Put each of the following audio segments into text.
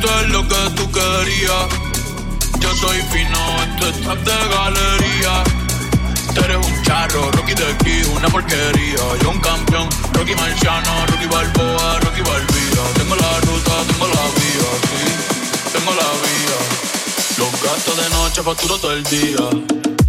esto es lo que tú querías. Yo soy fino, esto es trap de galería. Tú eres un charro, Rocky de aquí, una porquería. Yo un campeón, Rocky Marciano, Rocky Balboa, Rocky Balbía. Tengo la ruta, tengo la vía, sí, tengo la vía. Los gastos de noche, facturo todo el día.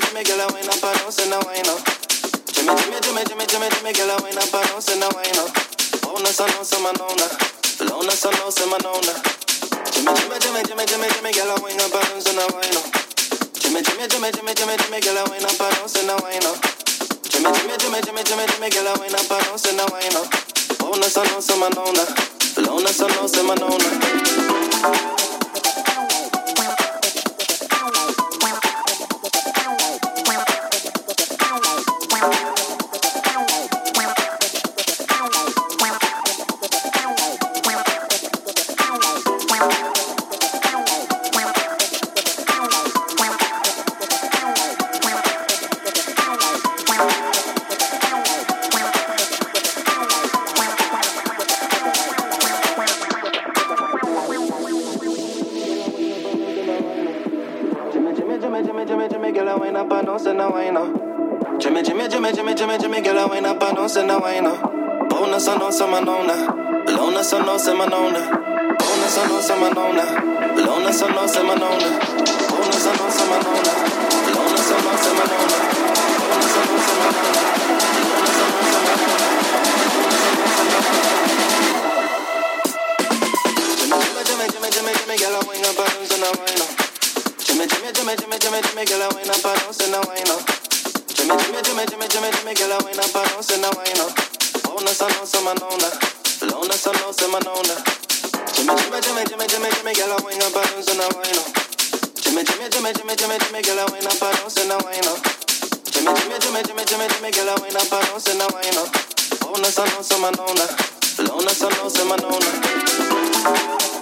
jimmy, jimmy, girl, I wind up, I don't send a wine up. Jimmy, jimmy, jimmy, jimmy, jimmy, jimmy, girl, I wind up, I don't send a wine up. Bonus, I know some manona. Bonus, I know some manona. Jimmy, jimmy, jimmy, jimmy, jimmy, jimmy, girl, I wind up, I don't send a wine up. Jimmy, jimmy, jimmy, jimmy, jimmy, jimmy, girl, I wind up, I don't send a wine up. Jimmy, jimmy, jimmy, jimmy, jimmy, jimmy, girl, I wind up, I don't send a wine up. Bonus, I know some manona. Bonus, I know some manona. Manona. Bonus, I know some manona. Jimmy, Jimmy, Jimmy, Jimmy, Jimmy, Jimmy, girl, I wine up and don't say no wine up. Jimmy, Jimmy, Jimmy, Jimmy, Jimmy, Jimmy, girl, I wine up and don't say no wine up. Jimmy, Jimmy, Jimmy, Jimmy, Jimmy, Jimmy, girl, I wine up and don't say no wine up. Bonus, I know some manona. Bonus, I know some manona.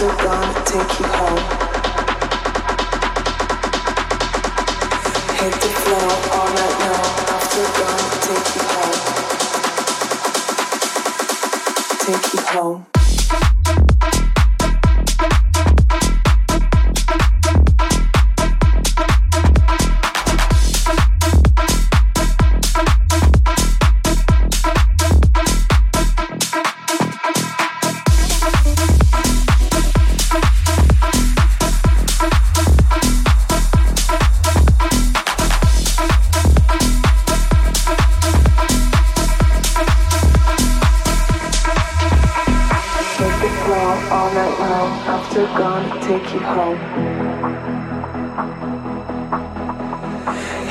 still gonna take you home. Hit the floor all night long. I'm still gonna take you home. Take you home. home. After gone, take you home.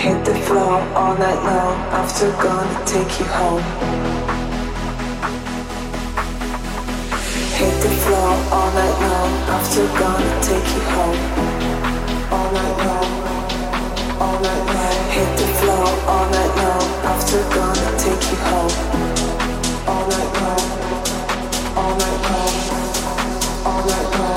Hit the floor all night long. After gone, take you home. Hit the floor all night long. After gone, take you home. All night long. All night long. Hit the floor all night long. After gone, take you home. All night long. All night long like